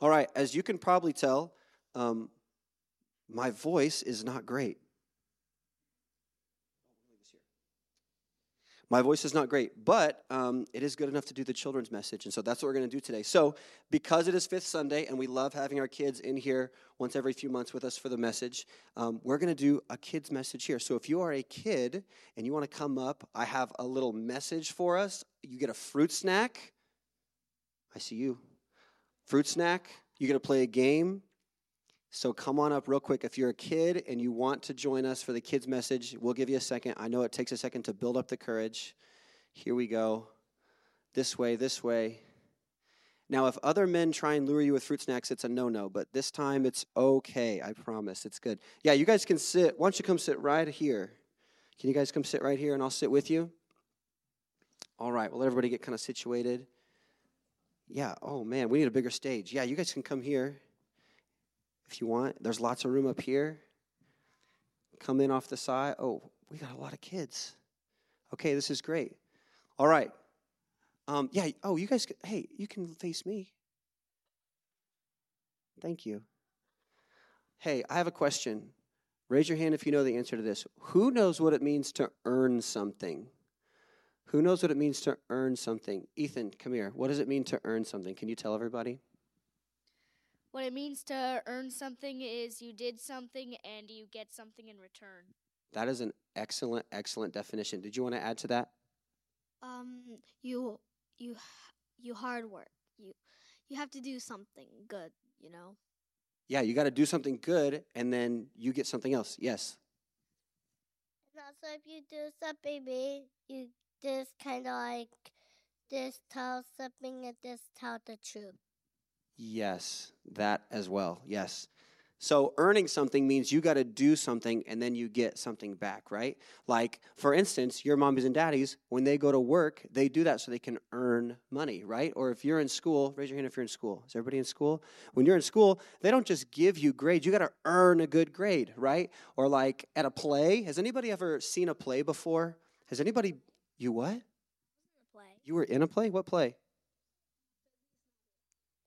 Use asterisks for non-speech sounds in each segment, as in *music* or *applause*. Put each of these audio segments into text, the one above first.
All right, as you can probably tell, um, my voice is not great. My voice is not great, but um, it is good enough to do the children's message. And so that's what we're going to do today. So, because it is Fifth Sunday and we love having our kids in here once every few months with us for the message, um, we're going to do a kid's message here. So, if you are a kid and you want to come up, I have a little message for us. You get a fruit snack. I see you. Fruit snack. You're going to play a game. So come on up real quick. If you're a kid and you want to join us for the kids' message, we'll give you a second. I know it takes a second to build up the courage. Here we go. This way, this way. Now, if other men try and lure you with fruit snacks, it's a no no, but this time it's okay. I promise. It's good. Yeah, you guys can sit. Why don't you come sit right here? Can you guys come sit right here and I'll sit with you? All right, well, let everybody get kind of situated. Yeah, oh man, we need a bigger stage. Yeah, you guys can come here if you want. There's lots of room up here. Come in off the side. Oh, we got a lot of kids. Okay, this is great. All right. Um, yeah. Oh, you guys. Hey, you can face me. Thank you. Hey, I have a question. Raise your hand if you know the answer to this. Who knows what it means to earn something? Who knows what it means to earn something? Ethan, come here. What does it mean to earn something? Can you tell everybody? What it means to earn something is you did something and you get something in return. That is an excellent, excellent definition. Did you want to add to that? Um, you you you hard work. You you have to do something good. You know. Yeah, you got to do something good, and then you get something else. Yes. And also, if you do something big, you just kind of like this tell something and this tell the truth. Yes, that as well. Yes. So earning something means you got to do something and then you get something back, right? Like, for instance, your mommies and daddies, when they go to work, they do that so they can earn money, right? Or if you're in school, raise your hand if you're in school. Is everybody in school? When you're in school, they don't just give you grades, you got to earn a good grade, right? Or like at a play, has anybody ever seen a play before? Has anybody, you what? Play. You were in a play? What play?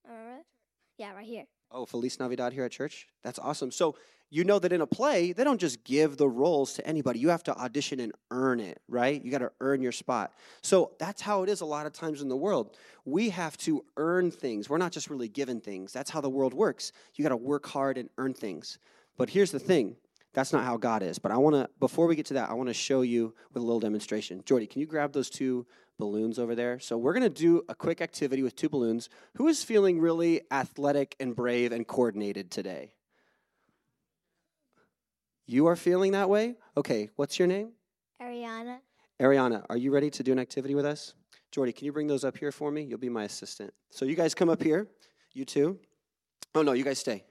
Uh, yeah, right here. Oh, Feliz Navidad here at church? That's awesome. So you know that in a play, they don't just give the roles to anybody. You have to audition and earn it, right? You got to earn your spot. So that's how it is a lot of times in the world. We have to earn things. We're not just really given things. That's how the world works. You got to work hard and earn things. But here's the thing that's not how God is. But I want to, before we get to that, I want to show you with a little demonstration. Jordy, can you grab those two balloons over there? So we're going to do a quick activity with two balloons. Who is feeling really athletic and brave and coordinated today? You are feeling that way? Okay, what's your name? Ariana. Ariana, are you ready to do an activity with us? Jordy, can you bring those up here for me? You'll be my assistant. So you guys come up here. You two. Oh, no, you guys stay.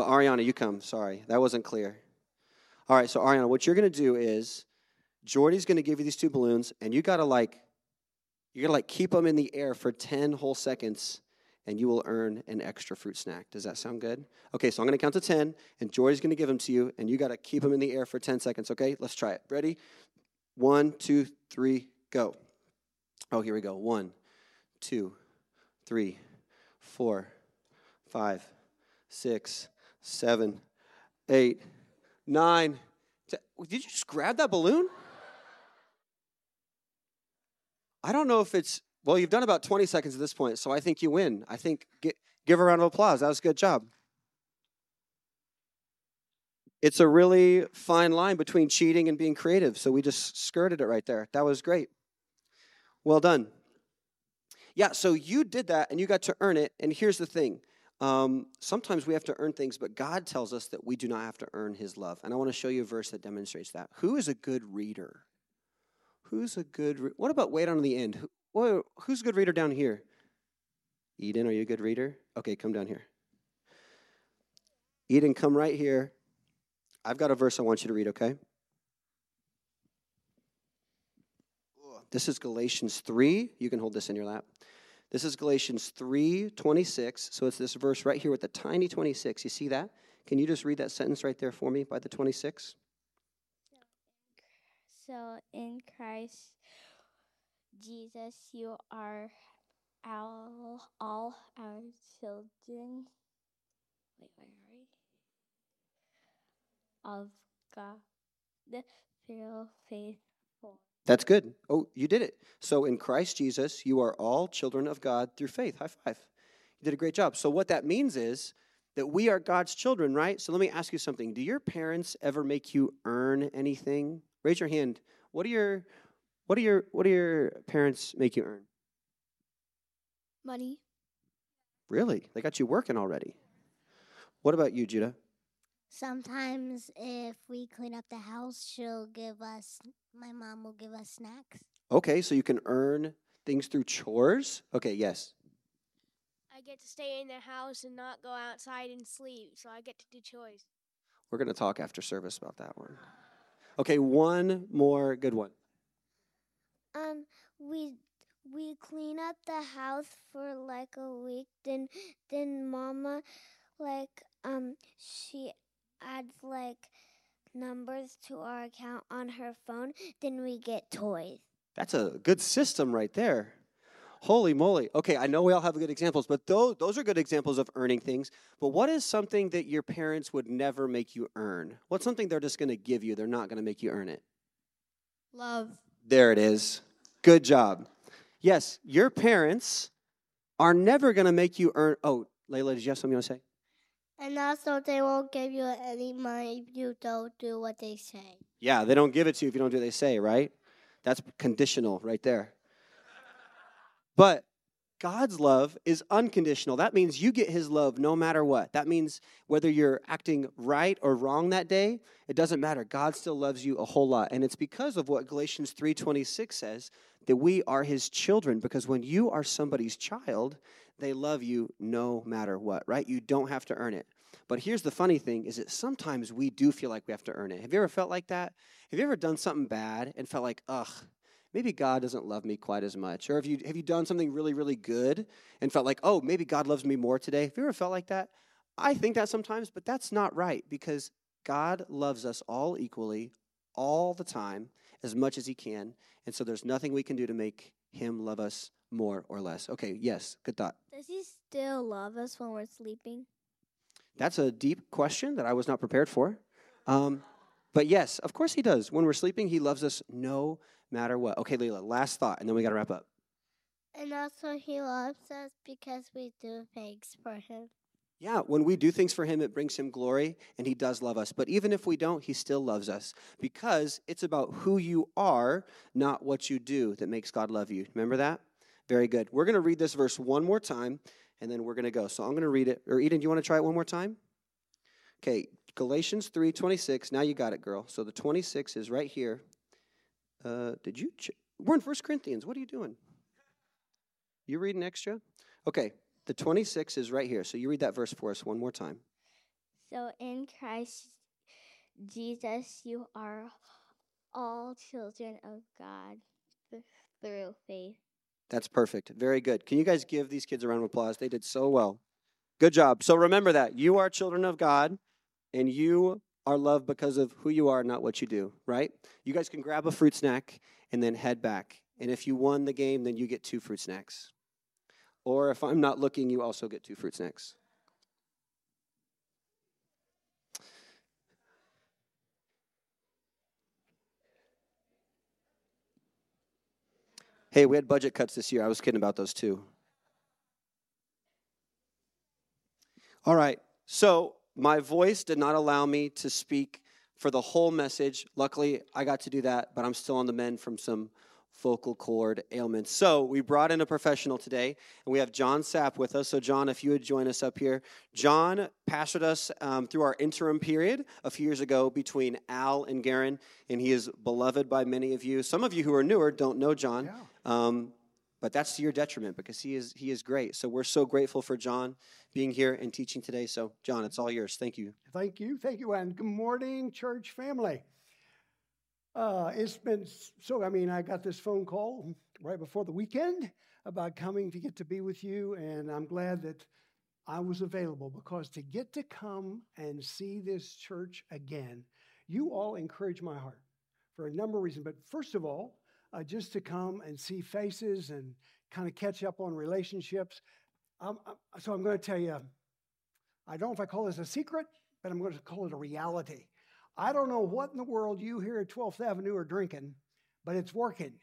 But Ariana, you come. Sorry, that wasn't clear. All right, so Ariana, what you're to do is Jordy's to give you these two balloons, and you got to like, you got to like keep them in the air for 10 whole seconds, and you will earn an extra fruit snack. Does that sound good? Okay, so I'm to count to 10, and Jordy's to give them to you, and you got to keep them in the air for 10 seconds, okay? Let's try it. Ready? One, two, three, go. Oh, here we go. One, two, three, four, five, six, seven, eight, nine. Did you just grab that balloon? I don't know if it's, well, you've done about 20 seconds at this point, so I think you win. I think, get, give a round of applause. That was a good job. It's a really fine line between cheating and being creative, so we just skirted it right there. That was great. Well done. Yeah, so you did that and you got to earn it. And here's the thing um, sometimes we have to earn things, but God tells us that we do not have to earn His love. And I want to show you a verse that demonstrates that. Who is a good reader? Who's a good? Re- what about wait on the end? Who, who's a good reader down here? Eden, are you a good reader? Okay, come down here. Eden, come right here. I've got a verse I want you to read. Okay. This is Galatians 3. You can hold this in your lap. This is Galatians 3 26. So it's this verse right here with the tiny 26. You see that? Can you just read that sentence right there for me by the 26? So in Christ Jesus, you are all, all our children. Wait. Of God through faithful. That's good. Oh, you did it. So in Christ Jesus, you are all children of God through faith. High five. You did a great job. So what that means is that we are God's children, right? So let me ask you something. Do your parents ever make you earn anything? Raise your hand. What do your what do your what do your parents make you earn? Money. Really? They got you working already. What about you, Judah? Sometimes if we clean up the house, she'll give us, my mom will give us snacks. Okay, so you can earn things through chores? Okay, yes. I get to stay in the house and not go outside and sleep, so I get to do chores. We're going to talk after service about that one. Okay, one more good one. Um, we we clean up the house for like a week. Then then Mama, like um, she adds like numbers to our account on her phone, then we get toys. That's a good system right there. Holy moly. Okay, I know we all have good examples, but those, those are good examples of earning things. But what is something that your parents would never make you earn? What's something they're just going to give you? They're not going to make you earn it. Love. There it is. Good job. Yes, your parents are never going to make you earn. Oh, Layla, did you have something you want to say? And also, they won't give you any money if you don't do what they say. Yeah, they don't give it to you if you don't do what they say, right? That's conditional right there. But God's love is unconditional. That means you get his love no matter what. That means whether you're acting right or wrong that day, it doesn't matter. God still loves you a whole lot. And it's because of what Galatians 3:26 says that we are his children because when you are somebody's child, they love you no matter what, right? You don't have to earn it. But here's the funny thing is that sometimes we do feel like we have to earn it. Have you ever felt like that? Have you ever done something bad and felt like, ugh, maybe God doesn't love me quite as much? Or have you, have you done something really, really good and felt like, oh, maybe God loves me more today? Have you ever felt like that? I think that sometimes, but that's not right because God loves us all equally, all the time, as much as He can. And so there's nothing we can do to make Him love us more or less. Okay, yes, good thought. Does he still love us when we're sleeping? That's a deep question that I was not prepared for. Um, but yes, of course he does. When we're sleeping, he loves us no matter what. Okay, Leila, last thought, and then we got to wrap up. And also, he loves us because we do things for him. Yeah, when we do things for him, it brings him glory, and he does love us. But even if we don't, he still loves us because it's about who you are, not what you do, that makes God love you. Remember that? Very good. We're going to read this verse one more time, and then we're going to go. So I'm going to read it. Or Eden, do you want to try it one more time? Okay, Galatians 3 26. Now you got it, girl. So the 26 is right here. Uh, did you? Ch- We're in 1 Corinthians. What are you doing? You reading extra? Okay, the 26 is right here. So you read that verse for us one more time. So in Christ Jesus, you are all children of God through faith. That's perfect. Very good. Can you guys give these kids a round of applause? They did so well. Good job. So remember that. You are children of God, and you are loved because of who you are, not what you do, right? You guys can grab a fruit snack and then head back. And if you won the game, then you get two fruit snacks. Or if I'm not looking, you also get two fruit snacks. Hey, we had budget cuts this year. I was kidding about those too. All right. So, my voice did not allow me to speak for the whole message. Luckily, I got to do that, but I'm still on the mend from some vocal cord ailments. So, we brought in a professional today, and we have John Sapp with us. So, John, if you would join us up here. John pastored us um, through our interim period a few years ago between Al and Garen, and he is beloved by many of you. Some of you who are newer don't know John. Um, but that's to your detriment because he is he is great. So we're so grateful for John being here and teaching today. So John, it's all yours. Thank you. Thank you. Thank you. And good morning, church family. Uh, it's been so, I mean, I got this phone call right before the weekend about coming to get to be with you, and I'm glad that I was available because to get to come and see this church again, you all encourage my heart for a number of reasons. But first of all, uh, just to come and see faces and kind of catch up on relationships. Um, so I'm going to tell you, I don't know if I call this a secret, but I'm going to call it a reality. I don't know what in the world you here at 12th Avenue are drinking, but it's working.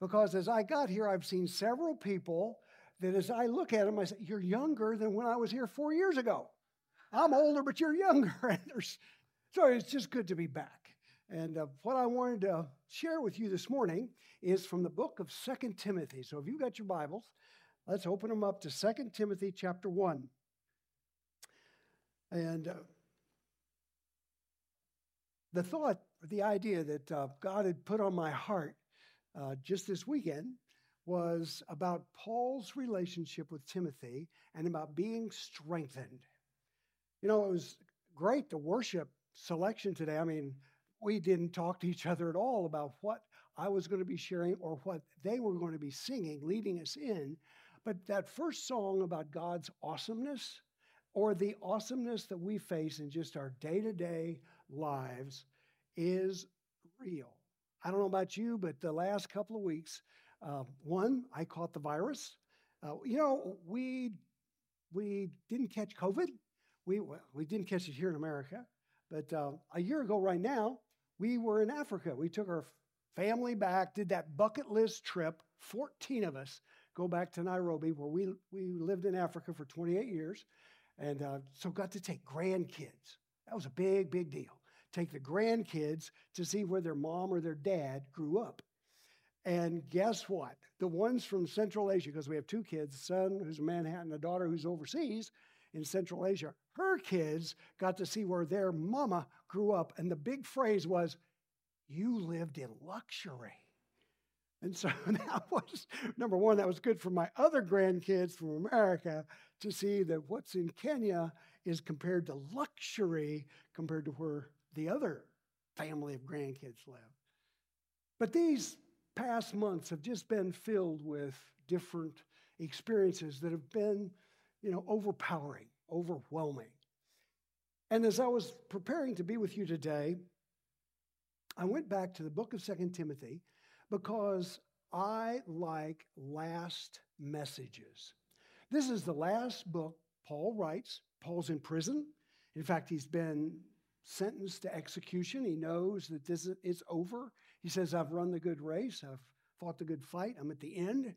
Because as I got here, I've seen several people that as I look at them, I say, You're younger than when I was here four years ago. I'm older, but you're *laughs* younger. So it's just good to be back. And uh, what I wanted to share with you this morning is from the book of Second Timothy. So if you've got your Bibles, let's open them up to Second Timothy chapter 1. And uh, the thought, the idea that uh, God had put on my heart uh, just this weekend was about Paul's relationship with Timothy and about being strengthened. You know, it was great to worship selection today. I mean, we didn't talk to each other at all about what I was going to be sharing or what they were going to be singing, leading us in. But that first song about God's awesomeness or the awesomeness that we face in just our day to day lives is real. I don't know about you, but the last couple of weeks, uh, one, I caught the virus. Uh, you know, we we didn't catch COVID. We we didn't catch it here in America, but uh, a year ago, right now, we were in Africa. We took our family back, did that bucket list trip. Fourteen of us go back to Nairobi, where we we lived in Africa for 28 years, and uh, so got to take grandkids. That was a big, big deal take the grandkids to see where their mom or their dad grew up. And guess what? The ones from Central Asia, because we have two kids, a son who's in Manhattan, a daughter who's overseas in Central Asia, her kids got to see where their mama grew up. And the big phrase was, You lived in luxury. And so *laughs* that was, number one, that was good for my other grandkids from America to see that what's in Kenya is compared to luxury compared to where the other family of grandkids live. But these past months have just been filled with different experiences that have been, you know, overpowering, overwhelming. And as I was preparing to be with you today, I went back to the book of Second Timothy because I like last messages. This is the last book Paul writes. Paul's in prison. In fact, he's been sentenced to execution. He knows that this is over. He says, I've run the good race, I've fought the good fight, I'm at the end.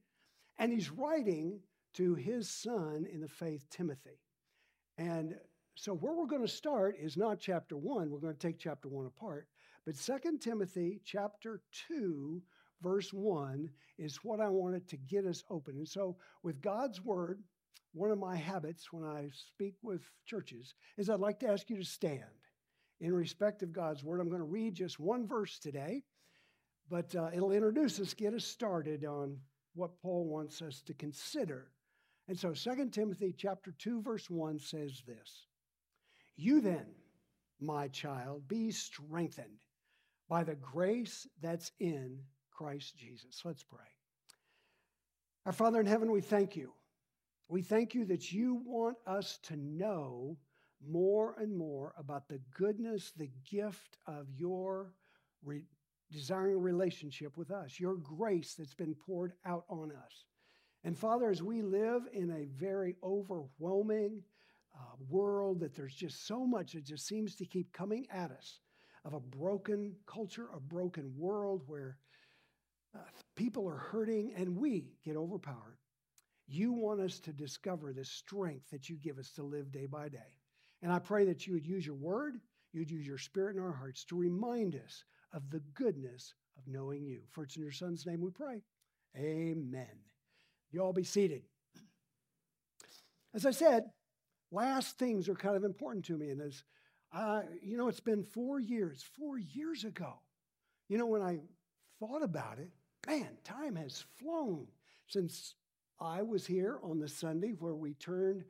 And he's writing to his son in the faith, Timothy. And so, where we're going to start is not chapter one, we're going to take chapter one apart, but Second Timothy chapter 2, verse 1 is what I wanted to get us open. And so, with God's word, one of my habits when I speak with churches is I'd like to ask you to stand in respect of God's word. I'm going to read just one verse today, but uh, it'll introduce us, get us started on what Paul wants us to consider. And so 2 Timothy chapter 2 verse 1 says this. You then, my child, be strengthened by the grace that's in Christ Jesus. Let's pray. Our Father in heaven, we thank you. We thank you that you want us to know more and more about the goodness, the gift of your re- desiring relationship with us, your grace that's been poured out on us. And Father, as we live in a very overwhelming uh, world that there's just so much that just seems to keep coming at us of a broken culture, a broken world where uh, people are hurting and we get overpowered. You want us to discover the strength that you give us to live day by day. And I pray that you would use your word, you'd use your spirit in our hearts to remind us of the goodness of knowing you. For it's in your son's name we pray. Amen. You all be seated. As I said, last things are kind of important to me. And as uh, you know, it's been four years, four years ago. You know, when I thought about it, man, time has flown since I was here on the Sunday where we turned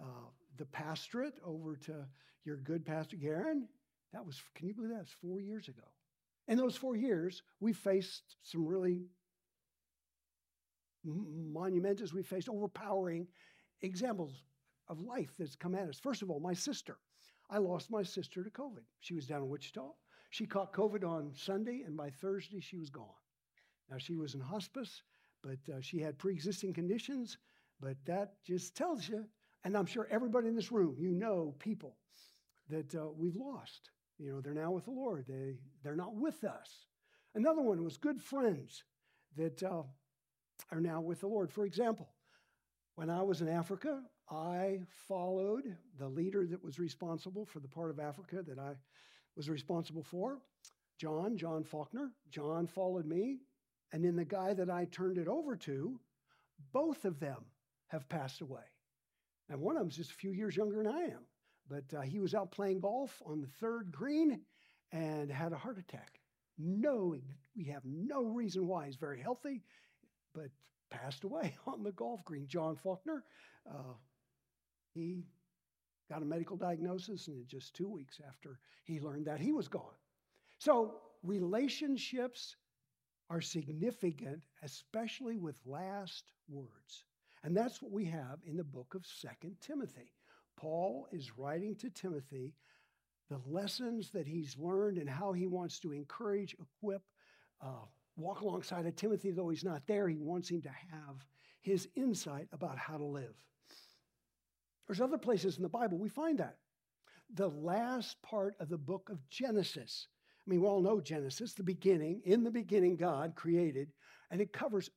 uh, the pastorate over to your good pastor Garen. That was, can you believe that? was four years ago. In those four years, we faced some really monumentous, we faced overpowering examples of life that's come at us. First of all, my sister. I lost my sister to COVID. She was down in Wichita. She caught COVID on Sunday, and by Thursday, she was gone. Now, she was in hospice, but uh, she had pre existing conditions. But that just tells you And I'm sure everybody in this room, you know people that uh, we've lost. You know, they're now with the Lord. They, they're not with us. Another one was good friends that uh, are now with the Lord. For example, when I was in Africa, I followed the leader that was responsible for the part of Africa that I was responsible for, John, John Faulkner. John followed me. And then the guy that I turned it over to, both of them have passed away. And one of them's just a few years younger than I am. But uh, he was out playing golf on the third green and had a heart attack. No, we have no reason why. He's very healthy, but passed away *laughs* on the golf green. John Faulkner, uh, he got a medical diagnosis, and just two weeks after he learned that, he was gone. So, relationships are significant, especially with last words. And that's what we have in the book of Second Timothy. Paul is writing to Timothy the lessons that he's learned and how he wants to encourage, equip, uh, walk alongside of Timothy, though he's not there. He wants him to have his insight about how to live. There's other places in the Bible we find that. The last part of the book of Genesis. I mean, we all know Genesis, the beginning. In the beginning, God created, and it covers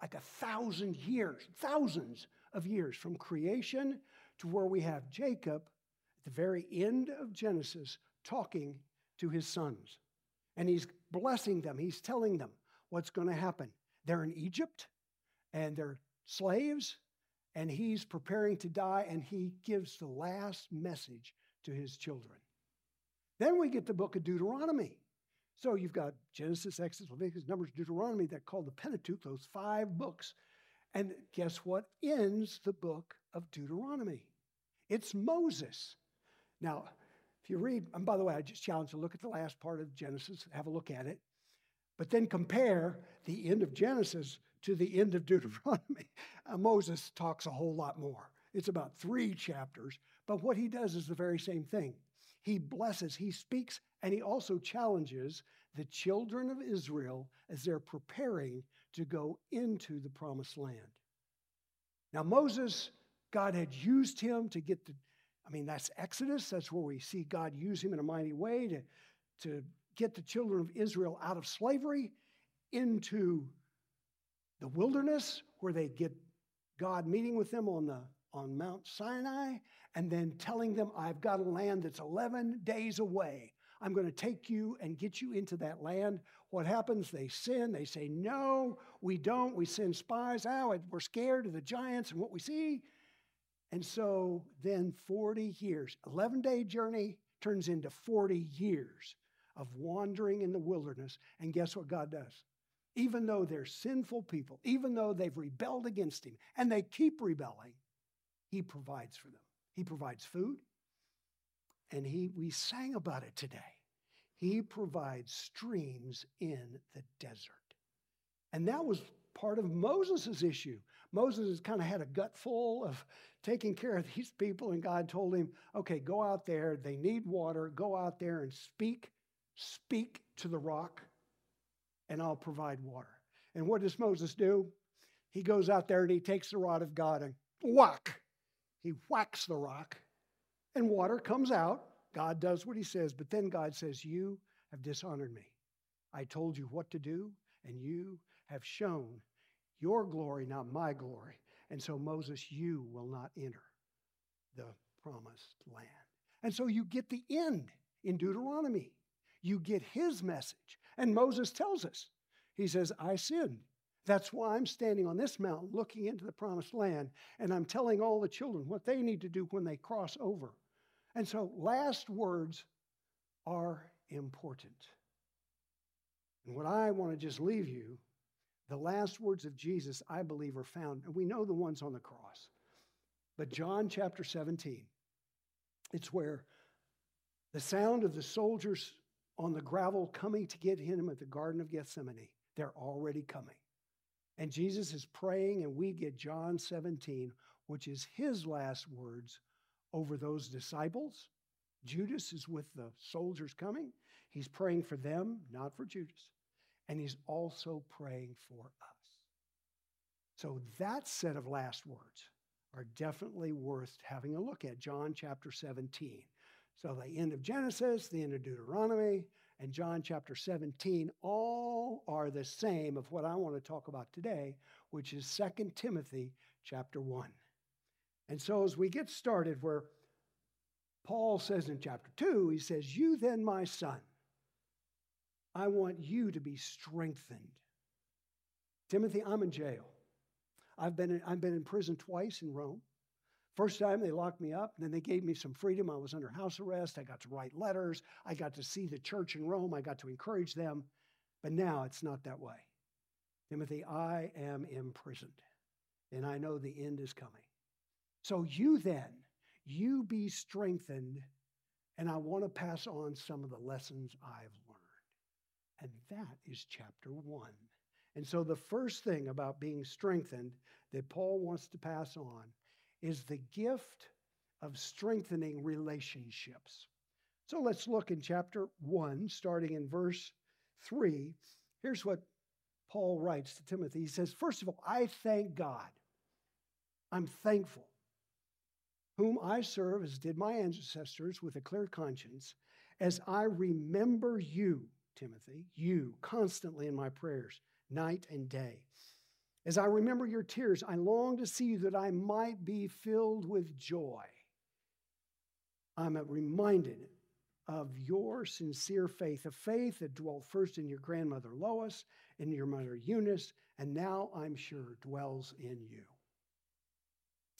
like a thousand years, thousands of years from creation to where we have Jacob at the very end of Genesis talking to his sons. And he's blessing them, he's telling them what's going to happen. They're in Egypt and they're slaves, and he's preparing to die, and he gives the last message to his children. Then we get the book of Deuteronomy. So you've got Genesis, Exodus, Leviticus, Numbers, Deuteronomy, that called the Pentateuch, those five books. And guess what ends the book of Deuteronomy? It's Moses. Now, if you read, and by the way, I just challenge you to look at the last part of Genesis, have a look at it, but then compare the end of Genesis to the end of Deuteronomy. *laughs* Uh, Moses talks a whole lot more. It's about three chapters, but what he does is the very same thing. He blesses, he speaks, and he also challenges the children of Israel as they're preparing to go into the promised land. Now, Moses, God had used him to get the, I mean, that's Exodus. That's where we see God use him in a mighty way to, to get the children of Israel out of slavery into the wilderness where they get God meeting with them on, the, on Mount Sinai and then telling them, I've got a land that's 11 days away. I'm going to take you and get you into that land. What happens? They sin. They say, No, we don't. We send spies out. We're scared of the giants and what we see. And so then 40 years, 11 day journey turns into 40 years of wandering in the wilderness. And guess what God does? Even though they're sinful people, even though they've rebelled against Him, and they keep rebelling, He provides for them. He provides food, and he, we sang about it today. He provides streams in the desert. And that was part of Moses' issue. Moses has kind of had a gut full of taking care of these people, and God told him, okay, go out there. They need water. Go out there and speak, speak to the rock, and I'll provide water. And what does Moses do? He goes out there and he takes the rod of God and whack. He whacks the rock, and water comes out. God does what he says, but then God says, You have dishonored me. I told you what to do, and you have shown your glory, not my glory. And so, Moses, you will not enter the promised land. And so you get the end in Deuteronomy. You get his message. And Moses tells us, he says, I sinned. That's why I'm standing on this mountain looking into the promised land, and I'm telling all the children what they need to do when they cross over. And so, last words are important. And what I want to just leave you, the last words of Jesus, I believe, are found, and we know the ones on the cross. But John chapter 17, it's where the sound of the soldiers on the gravel coming to get him at the Garden of Gethsemane, they're already coming. And Jesus is praying, and we get John 17, which is his last words over those disciples. Judas is with the soldiers coming. He's praying for them, not for Judas. And he's also praying for us. So that set of last words are definitely worth having a look at. John chapter 17. So, the end of Genesis, the end of Deuteronomy, and John chapter 17 all are the same of what I want to talk about today, which is 2 Timothy chapter 1. And so, as we get started, where Paul says in chapter 2, he says, You then, my son, I want you to be strengthened. Timothy, I'm in jail. I've been in, I've been in prison twice in Rome. First time they locked me up, then they gave me some freedom. I was under house arrest. I got to write letters. I got to see the church in Rome. I got to encourage them. But now it's not that way. Timothy, I am imprisoned, and I know the end is coming. So you then, you be strengthened, and I want to pass on some of the lessons I've learned. And that is chapter one. And so the first thing about being strengthened that Paul wants to pass on is the gift of strengthening relationships. So let's look in chapter 1, starting in verse 3. Here's what Paul writes to Timothy. He says, First of all, I thank God. I'm thankful, whom I serve as did my ancestors with a clear conscience, as I remember you, Timothy, you constantly in my prayers, night and day. As I remember your tears, I long to see you that I might be filled with joy. I'm reminded of your sincere faith, a faith that dwelt first in your grandmother Lois and your mother Eunice, and now I'm sure dwells in you.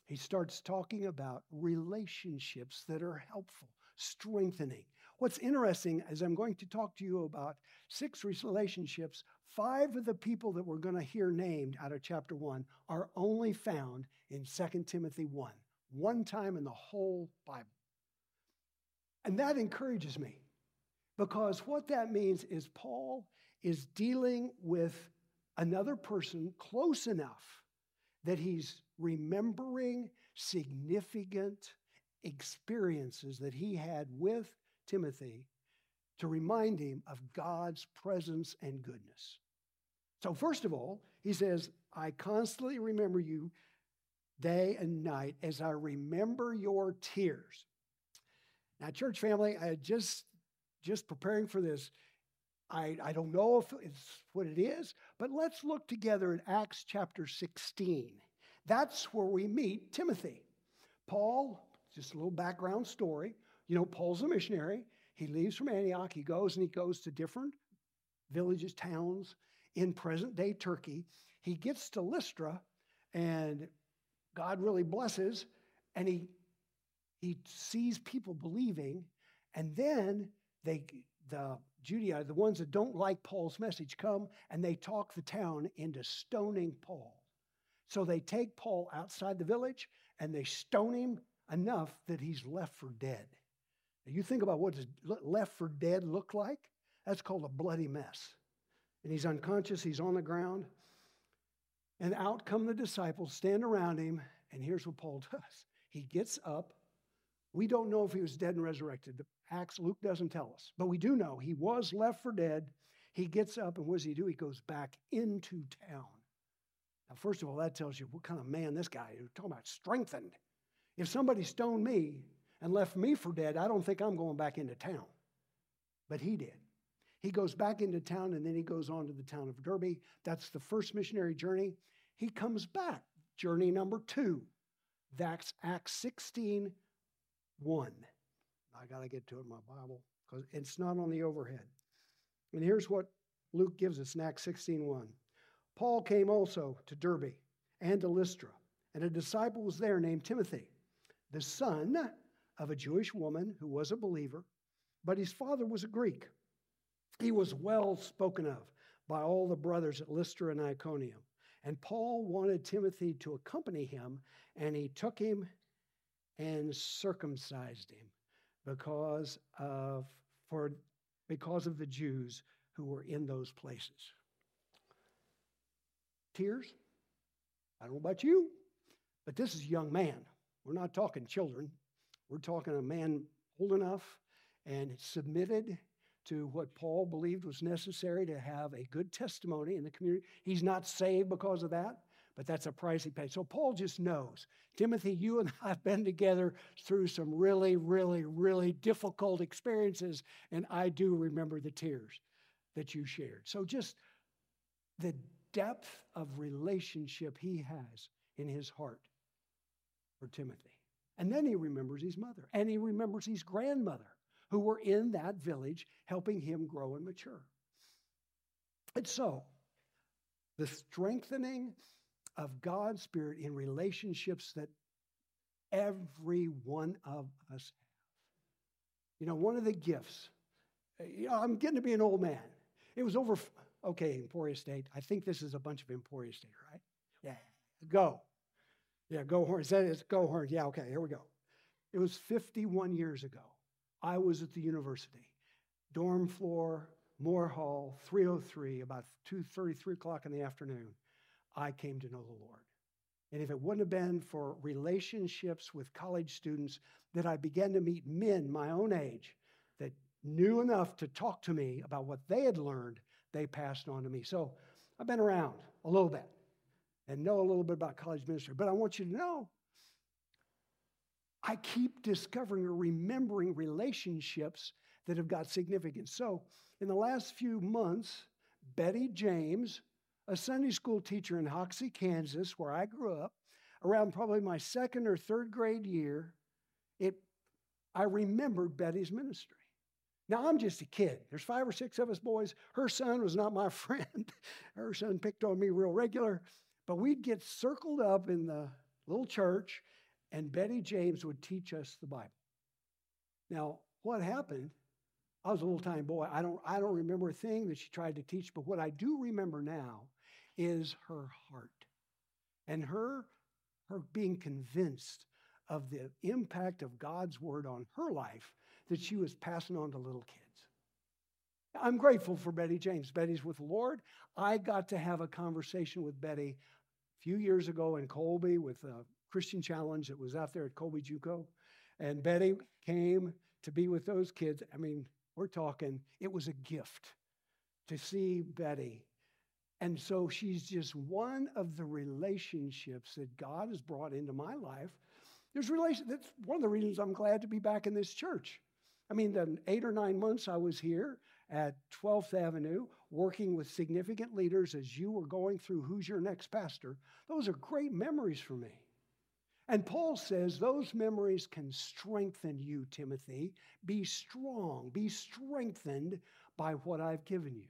He starts talking about relationships that are helpful, strengthening. What's interesting is I'm going to talk to you about six relationships Five of the people that we're going to hear named out of chapter 1 are only found in 2 Timothy 1, one time in the whole Bible. And that encourages me because what that means is Paul is dealing with another person close enough that he's remembering significant experiences that he had with Timothy to remind him of God's presence and goodness. So, first of all, he says, I constantly remember you day and night as I remember your tears. Now, church family, I just just preparing for this. I, I don't know if it's what it is, but let's look together in Acts chapter 16. That's where we meet Timothy. Paul, just a little background story. You know, Paul's a missionary. He leaves from Antioch. He goes and he goes to different villages, towns in present day Turkey. He gets to Lystra, and God really blesses, and he he sees people believing, and then they the Judea, the ones that don't like Paul's message, come and they talk the town into stoning Paul. So they take Paul outside the village and they stone him enough that he's left for dead. Now you think about what does left for dead look like? That's called a bloody mess and he's unconscious, he's on the ground. And out come the disciples, stand around him, and here's what Paul *laughs* does. He gets up. We don't know if he was dead and resurrected. The Acts, Luke doesn't tell us, but we do know he was left for dead. He gets up, and what does he do? He goes back into town. Now, first of all, that tells you what kind of man this guy is. We're talking about strengthened. If somebody stoned me and left me for dead, I don't think I'm going back into town. But he did. He goes back into town and then he goes on to the town of Derbe. That's the first missionary journey. He comes back, journey number two. That's Acts 16 1. I got to get to it in my Bible because it's not on the overhead. And here's what Luke gives us in Acts 16 1. Paul came also to Derbe and to Lystra, and a disciple was there named Timothy, the son of a Jewish woman who was a believer, but his father was a Greek. He was well spoken of by all the brothers at Lystra and Iconium. And Paul wanted Timothy to accompany him, and he took him and circumcised him because of, for, because of the Jews who were in those places. Tears? I don't know about you, but this is a young man. We're not talking children. We're talking a man old enough and submitted to what Paul believed was necessary to have a good testimony in the community. He's not saved because of that, but that's a price he paid. So Paul just knows Timothy, you and *laughs* I have been together through some really, really, really difficult experiences, and I do remember the tears that you shared. So just the depth of relationship he has in his heart for Timothy. And then he remembers his mother and he remembers his grandmother who were in that village helping him grow and mature. And so, the strengthening of God's Spirit in relationships that every one of us have. You know, one of the gifts, uh, you know, I'm getting to be an old man. It was over, okay, Emporia State. I think this is a bunch of Emporia State, right? Yeah, go. Yeah, go horns. Is that it? Go horns. Yeah, okay, here we go. It was 51 years ago. I was at the university, dorm floor, Moore Hall, 303, about 2.30, 3 o'clock in the afternoon. I came to know the Lord. And if it wouldn't have been for relationships with college students that I began to meet men my own age that knew enough to talk to me about what they had learned, they passed on to me. So I've been around a little bit and know a little bit about college ministry. But I want you to know I keep discovering or remembering relationships that have got significance. So in the last few months, Betty James, a Sunday school teacher in Hoxie, Kansas, where I grew up, around probably my second or third grade year, it, I remembered Betty's ministry. Now, I'm just a kid. There's five or six of us boys. Her son was not my *laughs* friend. Her son picked on me real regular. But we'd get circled up in the little church, and Betty James would teach us the Bible. Now, what happened? I was a little tiny boy. I don't, I don't remember a thing that she tried to teach, but what I do remember now is her heart and her, her being convinced of the impact of God's word on her life that she was passing on to little kids. I'm grateful for Betty James. Betty's with the Lord. I got to have a conversation with Betty a few years ago in Colby with a Christian Challenge that was out there at Colby Juco. And Betty came to be with those kids. I mean, we're talking, it was a gift to see Betty. And so she's just one of the relationships that God has brought into my life. There's relation that's one of the reasons I'm glad to be back in this church. I mean, the eight or nine months I was here at 12th Avenue, working with significant leaders as you were going through who's your next pastor, those are great memories for me. And Paul says those memories can strengthen you, Timothy. Be strong, be strengthened by what I've given you.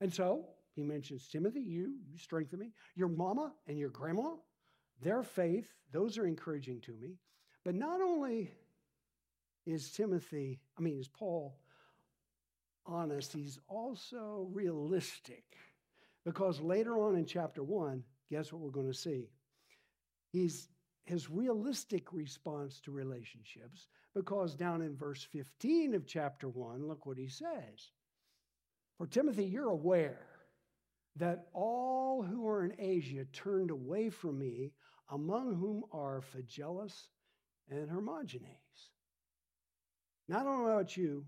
And so he mentions Timothy, you, you strengthen me. Your mama and your grandma, their faith, those are encouraging to me. But not only is Timothy, I mean, is Paul honest, he's also realistic. Because later on in chapter one, guess what we're going to see? He's his realistic response to relationships, because down in verse 15 of chapter 1, look what he says. For Timothy, you're aware that all who are in Asia turned away from me, among whom are Phygelus and Hermogenes. Now, I don't know about you,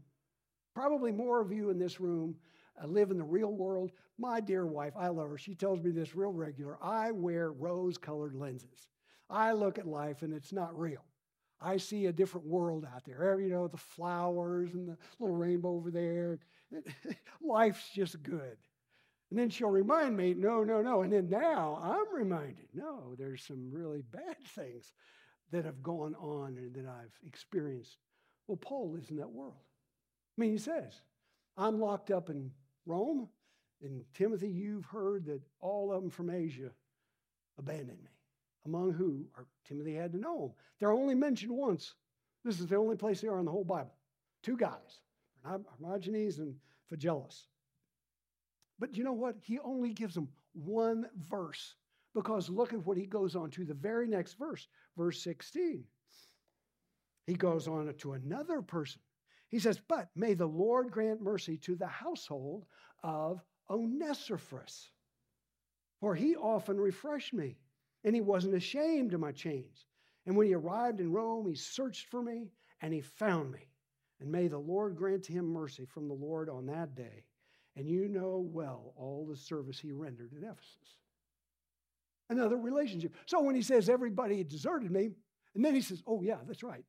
probably more of you in this room uh, live in the real world. My dear wife, I love her. She tells me this real regular. I wear rose colored lenses. I look at life and it's not real. I see a different world out there. You know, the flowers and the little rainbow over there. *laughs* Life's just good. And then she'll remind me, no, no, no. And then now I'm reminded, no, there's some really bad *laughs* things that have gone on and that I've experienced. Well, Paul lives in that world. I mean, he says, I'm locked up in Rome, and Timothy, you've heard that all of them from Asia abandoned me among who Timothy had to know them. They're only mentioned once. This is the only place they are in the whole Bible. Two guys, Hermogenes and Phygelus. But you know what? He only gives them one verse because look at what he goes on to the very next verse, verse 16. He goes on to another person. He says, But may the Lord grant mercy to the household of Onesiphorus, for he often refreshed me and he wasn't ashamed of my chains. And when he arrived in Rome, he searched for me and he found me. And may the Lord grant him mercy from the Lord on that day. And you know well all the service he rendered at Ephesus. Another relationship. So when he says everybody deserted me, and then he says, oh, yeah, that's right.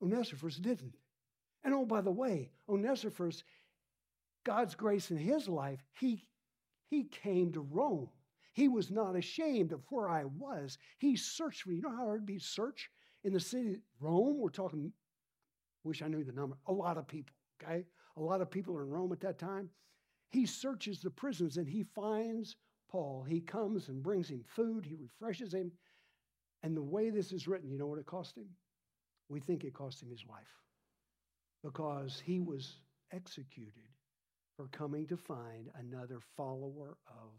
Onesiphorus didn't. And oh, by the way, Onesiphorus, God's grace in his life, he, he came to Rome. He was not ashamed of where I was. He searched for me. You know how hard it'd be to search in the city Rome? We're talking, wish I knew the number, a lot of people, okay? A lot of people are in Rome at that time. He searches the prisons and he finds Paul. He comes and brings him food, he refreshes him. And the way this is written, you know what it cost him? We think it cost him his life because he was executed for coming to find another follower of.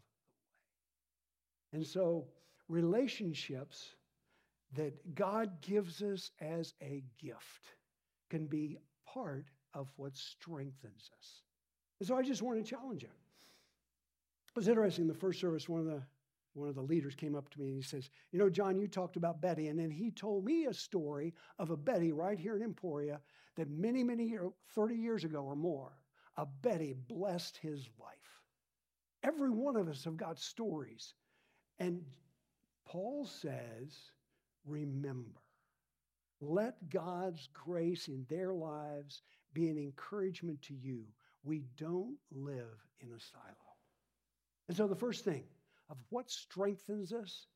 And so, relationships that God gives us as a gift can be part of what strengthens us. And so, I just want to challenge you. It was interesting. In the first service, one of the one of the leaders came up to me and he says, You know, John, you talked about Betty. And then he told me a story of a Betty right here in Emporia that many, many years, 30 years ago or more, a Betty blessed his life. Every one of us have got stories. And Paul says, Remember, let God's grace in their lives be an encouragement to you. We don't live in a silo. And so the first thing, of what strengthens us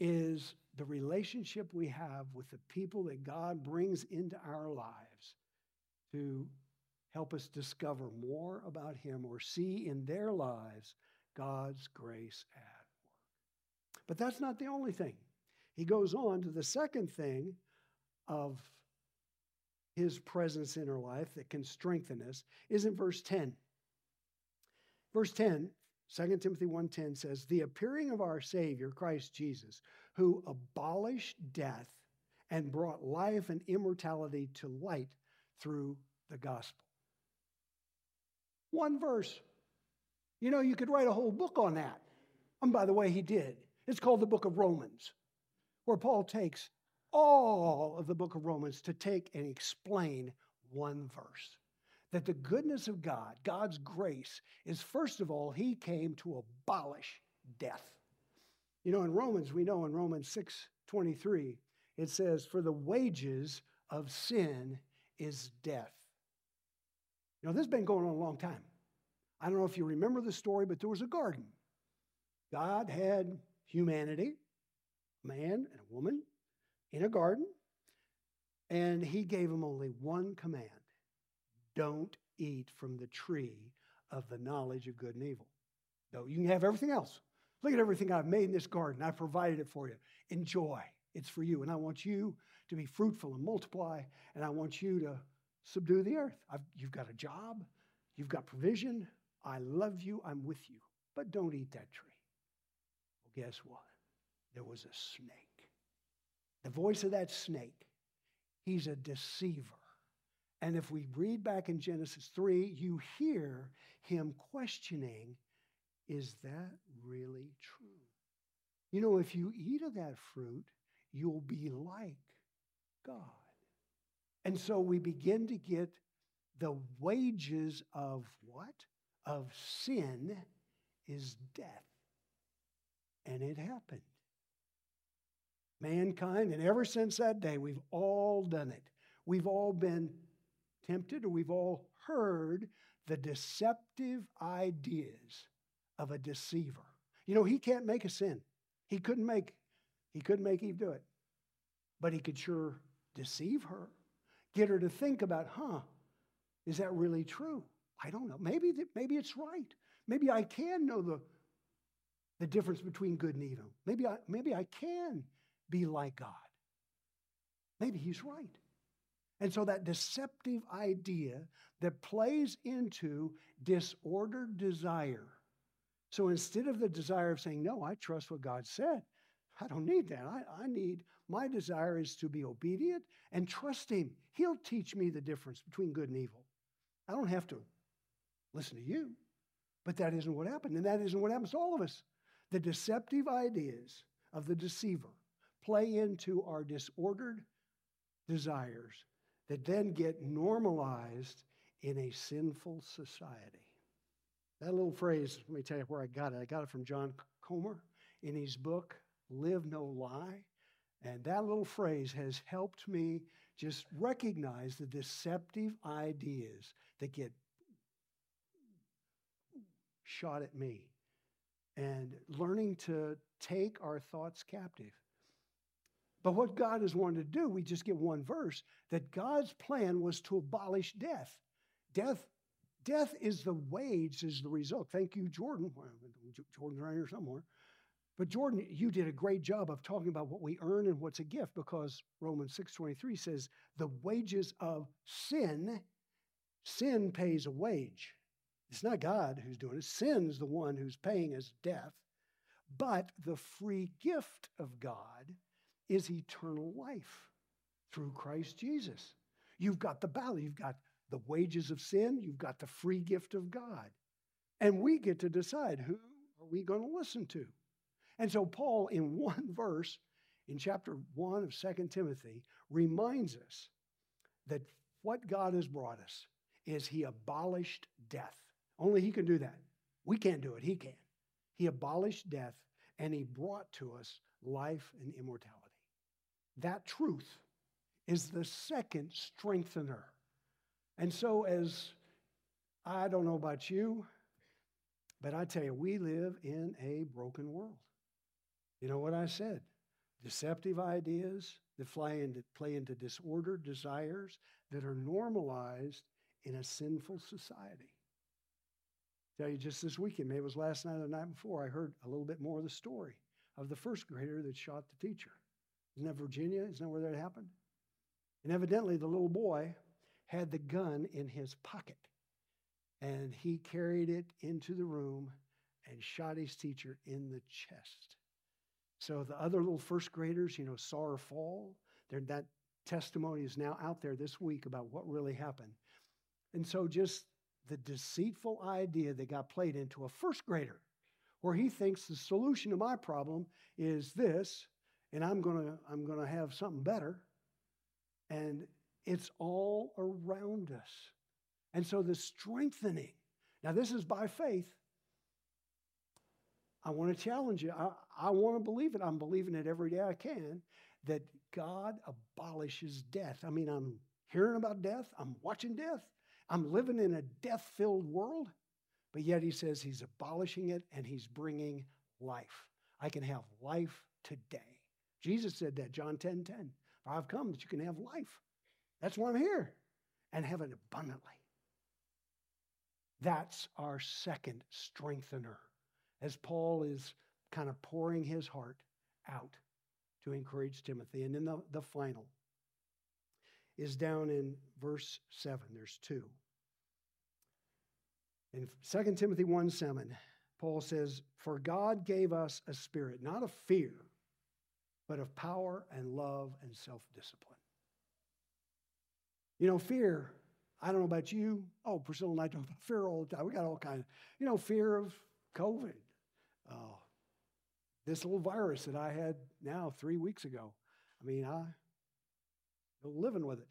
is the relationship we have with the people that God brings into our lives to help us discover more about Him or see in their lives God's grace. But that's not the only thing. He goes on to the second thing of His presence in our life that can strengthen us is in verse 10. Verse 10 2 Timothy 1:10 says, "The appearing of our Savior Christ Jesus, who abolished death and brought life and immortality to light through the gospel." One verse. You know, you could write a whole book on that. And by the way, he did. It's called the book of Romans, where Paul takes all of the book of Romans to take and explain one verse that the goodness of God, God's grace, is first of all, He came to abolish death. You know, in Romans, we know in Romans 6 23, it says, For the wages of sin is death. You know, this has been going on a long time. I don't know if you remember the story, but there was a garden. God had humanity, man and a woman, in a garden, and He gave them only one command don't eat from the tree of the knowledge of good and evil. No, you can have everything else. Look at everything I've made in this garden. I've provided it for you. Enjoy. It's for you. And I want you to be fruitful and multiply, and I want you to subdue the earth. I've, you've got a job, you've got provision. I love you. I'm with you. But don't eat that tree. Guess what? There was a snake. The voice of that snake, he's a deceiver. And if we read back in Genesis 3, you hear him questioning, is that really true? You know, if you eat of that fruit, you'll be like God. And so we begin to get the wages of what? Of sin is death. And it happened. Mankind, and ever since that day, we've all done it. We've all been tempted, or we've all heard the deceptive ideas of a deceiver. You know, he can't make a sin. He couldn't make he couldn't make Eve do it. But he could sure deceive her, get her to think about, huh, is that really true? I don't know. Maybe maybe it's right. Maybe I can know the, the difference between good and evil. Maybe I, maybe I can be like God. Maybe he's right. And so that deceptive idea that plays into disordered desire. So instead of the desire of saying, No, I trust what God said, I don't need that. I, I need, my desire is to be obedient and trust Him. He'll teach me the difference between good and evil. I don't have to listen to you. But that isn't what happened. And that isn't what happens to all of us. The deceptive ideas of the deceiver play into our disordered desires that then get normalized in a sinful society. That little phrase, let me tell you where I got it. I got it from John Comer in his book, live no lie. And that little phrase has helped me just recognize the deceptive ideas that get shot at me and learning to take our thoughts captive. But what God has wanted to do, we just get one verse that God's plan was to abolish death. Death, death is the wage, is the result. Thank you, Jordan. Jordan's right here somewhere. But Jordan, you did a great job of talking about what we earn and what's a gift because Romans 6:23 says the wages of sin sin pays a wage. It's not God who's doing it. Sin's the one who's paying us death. But the free gift of God is eternal life through Christ Jesus. You've got the battle, you've got the wages of sin, you've got the free gift of God. And we get to decide who are we going to listen to. And so Paul in *laughs* one verse in chapter 1 of Second Timothy reminds us that what God has brought us is he abolished death. Only he can do that. We can't do it, he can. He abolished death and he brought to us life and immortality. That truth is the second strengthener. And so, as I don't know about you, but I tell you, we live in a broken world. You know what I said? Deceptive ideas that fly into, play into disordered desires that are normalized in a sinful society. Tell you just this weekend, maybe it was last night or the night before, I heard a little bit more of the story of the first grader that shot the teacher. Isn't that Virginia? Isn't that where that happened? And evidently, the little boy had the gun in his pocket. And he carried it into the room and shot his teacher in the chest. So the other little first graders, you know, saw her fall. that testimony is now out there this week about what really happened. And so just the deceitful idea that got played into a first grader, where he thinks the solution to my problem is this, and I'm gonna I'm gonna have something better. And it's all around us. And so the strengthening. Now, this is by faith. I want to challenge you. I, I want to believe it. I'm believing it every day I can that God abolishes death. I mean, I'm hearing about death, I'm watching death, I'm living in a death filled world, but yet He says He's abolishing it and He's bringing life. I can have life today. Jesus said that, John 10 10. I've come that you can have life. That's why I'm here and have it abundantly. That's our second strengthener as Paul is kind of pouring his heart out to encourage Timothy. And then the, the final is down in verse 7. There's two. In 2 Timothy 1 7, Paul says, For God gave us a spirit, not of fear, but of power and love and self discipline. You know, fear, I don't know about you. Oh, Priscilla and I talk about fear all the time. We got all kinds, you know, fear of COVID. Uh, this little virus that I had now three weeks ago. I mean, I living with it.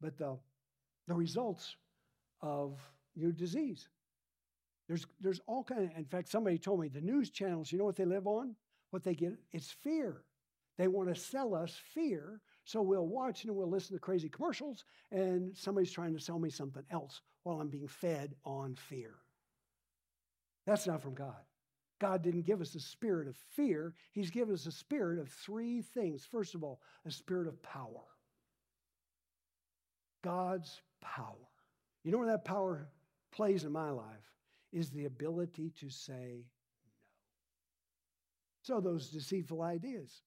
But the, the results of your disease. There's, there's all kind of, in fact, somebody told me the news channels, you know what they live on? What they get? It's fear. They want to sell us fear, so we'll watch and we'll listen to crazy commercials, and somebody's trying to sell me something else while I'm being fed on fear. That's not from God. God didn't give us a spirit of fear, He's given us a spirit of three things. First of all, a spirit of power. God's power. You know where that power plays in my life? Is the ability to say no. So, those deceitful ideas,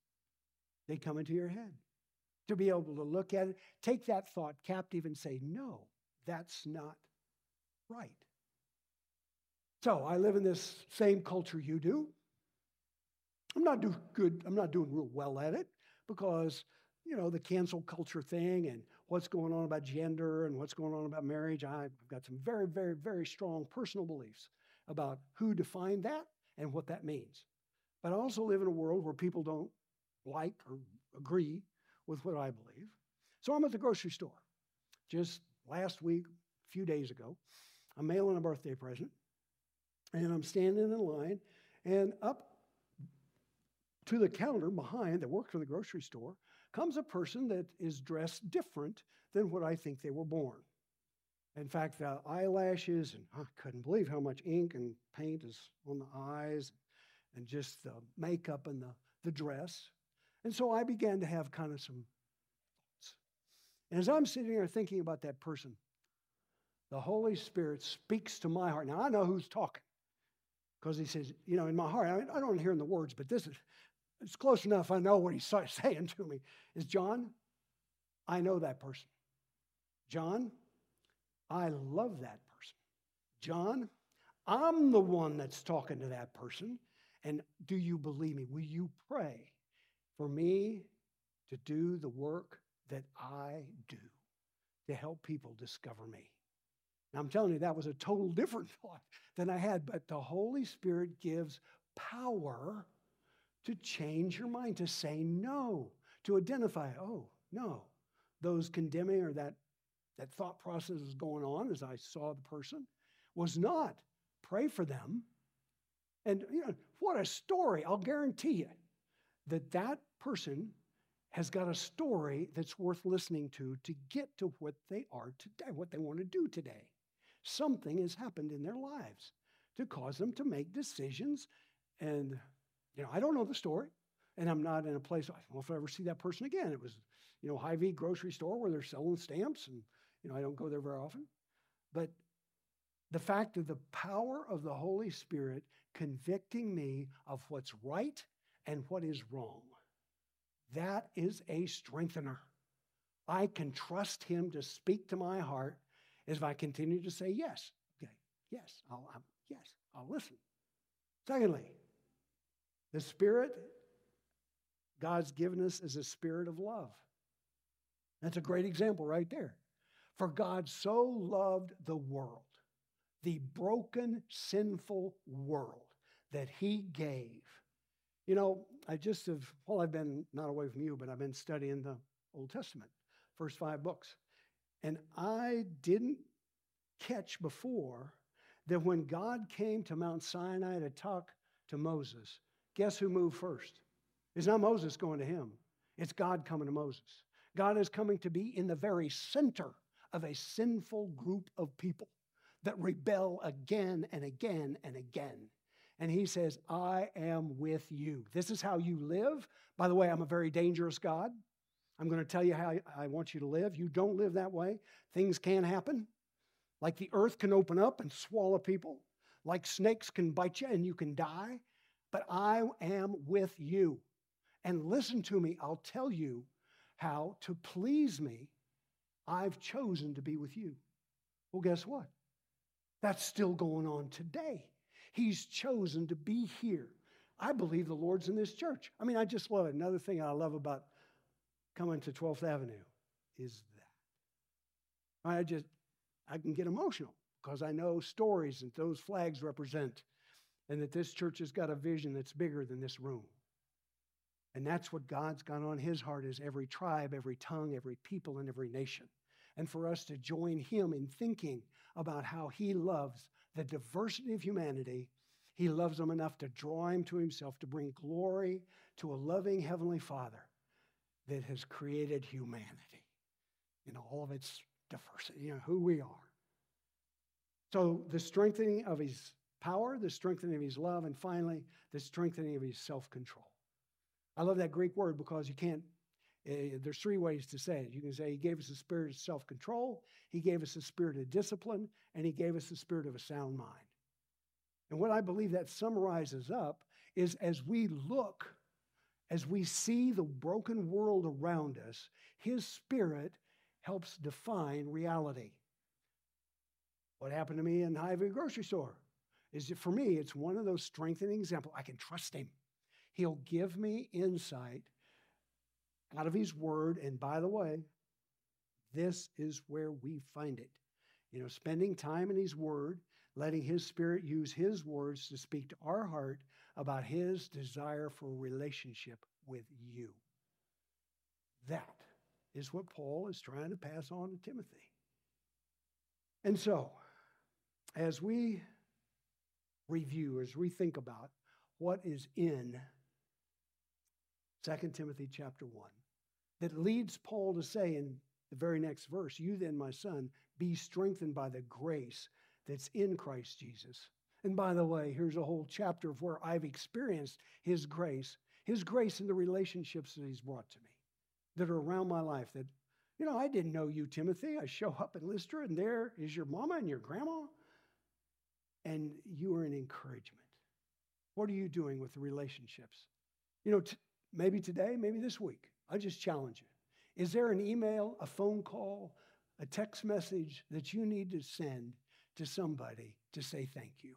they come into your head. To be able to look at it, take that thought captive and say, no, that's not right. So I live in this same culture you do. I'm not doing good, I'm not doing real well at it because, you know, the cancel culture thing and what's going on about gender and what's going on about marriage. I've got some very, very, very strong personal beliefs about who defined that and what that means. But I also live in a world where people don't like or agree with what I believe. So I'm at the grocery store. Just last week, a few days ago, I'm mailing a birthday present, and I'm standing in line, and up to the counter behind that worked for the grocery store comes a person that is dressed different than what I think they were born. In fact, the eyelashes, and I couldn't believe how much ink and paint is on the eyes, and just the makeup and the, the dress. And so I began to have kind of some thoughts. And as I'm sitting there thinking about that person, the Holy Spirit speaks to my heart. Now I know who's talking because he says, you know, in my heart, I, I don't hear in the words, but this is it's close enough. I know what he's *laughs* saying to me. Is John, I know that person. John, I love that person. John, I'm the one that's talking to that person. And do you believe me? Will you pray for me to do the work that I do to help people discover me? Now, I'm telling you, that was a total *laughs* different thought than I had, but the Holy Spirit gives power to change your mind, to say no, to identify, oh, no, those condemning or that, that thought process is going on as I saw the person was not. Pray for them. And you know, what a story. I'll guarantee you that that person has got a story that's worth listening to to get to what they are today, what they want to do today. Something has happened in their lives to cause them to make decisions and you know, I don't know the story, and I'm not in a place, I don't know if I ever see that person again. It was, you know, Hy-Vee grocery store where they're selling stamps, and, you know, I don't go there very often. But the fact of the power of the Holy Spirit convicting me of what's right and what is wrong, that is a strengthener. I can trust Him to speak to my heart as if I continue to say yes. Okay, yes, I'll, I'm, yes, I'll listen. Secondly, the Spirit God's given us is a spirit of love. That's a great example right there. For God so loved the world, the broken, sinful world, that he gave. You know, I just have, well, I've been not away from you, but I've been studying the Old Testament, first five books. And I didn't catch before that when God came to Mount Sinai to talk to Moses, Guess who moved first? It's not Moses going to him, it's God coming to Moses. God is coming to be in the very center of a sinful group of people that rebel again and again and again. And he says, I am with you. This is how you live. By the way, I'm a very dangerous God. I'm going to tell you how I want you to live. You don't live that way. Things can happen. Like the earth can open up and swallow people, like snakes can bite you and you can die but I am with you. And listen to me, I'll tell you how to please me. I've chosen to be with you. Well, guess what? That's still going on today. He's chosen to be here. I believe the Lord's in this church. I mean, I just love it. Another thing I love about coming to 12th Avenue is that. I just, I can get emotional because I know stories that those flags represent and that this church has got a vision that's bigger than this room. And that's what God's got on his heart is every tribe, every tongue, every people, and every nation. And for us to join him in thinking about how he loves the diversity of humanity, he loves them enough to draw him to himself, to bring glory to a loving Heavenly Father that has created humanity in all of its diversity, you know, who we are. So the strengthening of his power, the strengthening of his love, and finally, the strengthening of his self control. I love that Greek word because you can't, uh, there's three ways to say it. You can say he gave us a spirit of self control, he gave us a spirit of discipline, and he gave us the spirit of a sound mind. And what I believe that summarizes up is as we look, as we see the broken world around us, his spirit helps define reality. What happened to me in Hy-Vee grocery store? Is for me, it's one of those strengthening examples. I can trust him. He'll give me insight out of his word. And by the way, this is where we find it. You know, spending time in his word, letting his spirit use his words to speak to our heart about his desire for relationship with you. That is what Paul is trying to pass on to Timothy. And so, as we review, as we think about what is in 2 Timothy chapter 1, that leads Paul to say in the very next verse, You then, my son, be strengthened by the grace that's in Christ Jesus. And by the way, here's a whole chapter of where I've experienced His grace, His grace in the relationships that He's brought to me that are around my life. That, you know, I didn't know you, Timothy. I show up in Lystra, and there is your mama and your grandma, and you are an encouragement. What are you doing with the relationships? You know, t- maybe today, maybe this week. I just challenge you. Is there an email, a phone call, a text message that you need to send to somebody to say thank you?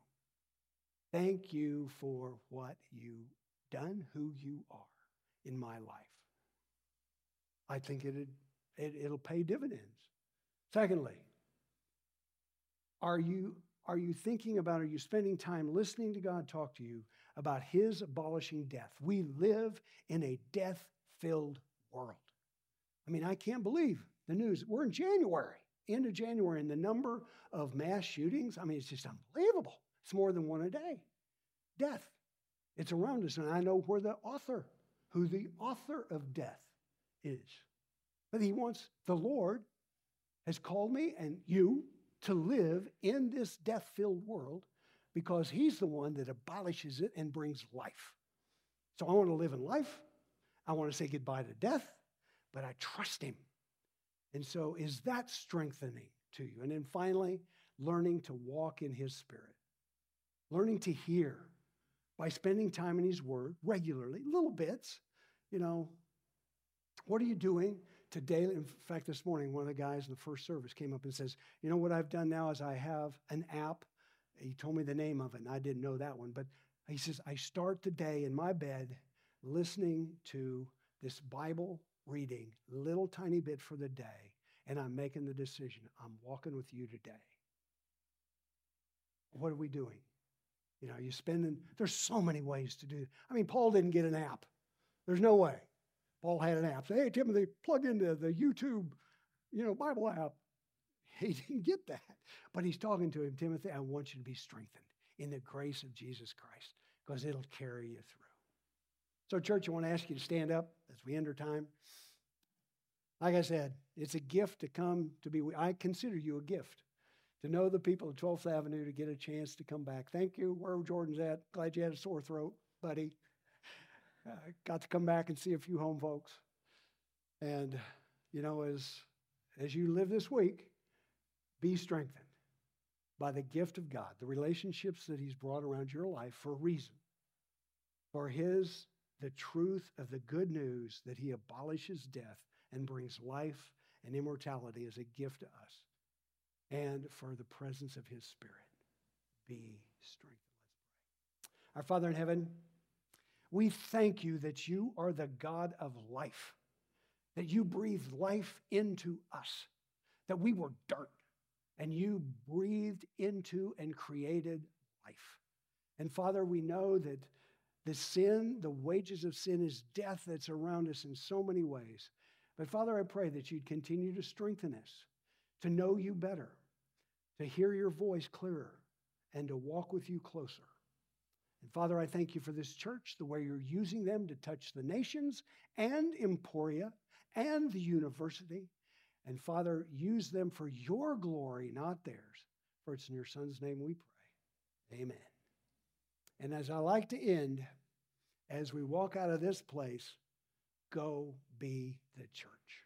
Thank you for what you've done, who you are in my life. I think it'd, it, it'll pay dividends. Secondly, are you, are you thinking about, are you spending time listening to God talk to you about His abolishing death? We live in a death filled world. I mean, I can't believe the news. We're in January, end of January, and the number of mass shootings, I mean, it's just unbelievable. It's more than one a day. Death. It's around us, and I know where the author, who the author of death is. But he wants, the Lord has called me and you to live in this death filled world because he's the one that abolishes it and brings life. So I want to live in life. I want to say goodbye to death, but I trust him. And so, is that strengthening to you? And then finally, learning to walk in his spirit, learning to hear by spending time in his word regularly, little bits. You know, what are you doing today? In fact, this morning, one of the guys in the first service came up and says, You know what I've done now is I have an app. He told me the name of it, and I didn't know that one. But he says, I start the day in my bed listening to this Bible reading, little tiny bit for the day, and I'm making the decision. I'm walking with you today. What are we doing? You know, you're spending, there's so many ways to do. I mean, Paul didn't get an app. There's no way. Paul had an app. Say, hey, Timothy, plug into the YouTube, you know, Bible app. *laughs* He didn't get that. But he's talking to him, Timothy, I want you to be strengthened in the grace of Jesus Christ because it'll carry you through. So, church, I want to ask you to stand up as we end our time. Like I said, it's a gift to come to be. I consider you a gift to know the people of 12th Avenue to get a chance to come back. Thank you. Where Jordan's at. Glad you had a sore throat, buddy. Uh, got to come back and see a few home folks. And, you know, as, as you live this week, be strengthened by the gift of God, the relationships that He's brought around your life for a reason. For His, the truth of the good news that He abolishes death and brings life and immortality as a gift to us, and for the presence of His Spirit. Be strengthened. Our Father in heaven, we thank you that you are the God of life, that you breathed life into us, that we were dirt, and you breathed into and created life. And Father, we know that the sin, the wages of sin is death that's around us in so many ways. But Father, I pray that you'd continue to strengthen us, to know you better, to hear your voice clearer, and to walk with you closer. And Father, I thank you for this church, the way you're using them to touch the nations and Emporia and the university. And Father, use them for your glory, not theirs. For it's in your Son's name we pray. Amen. And as I like to end, as we walk out of this place, go be the church.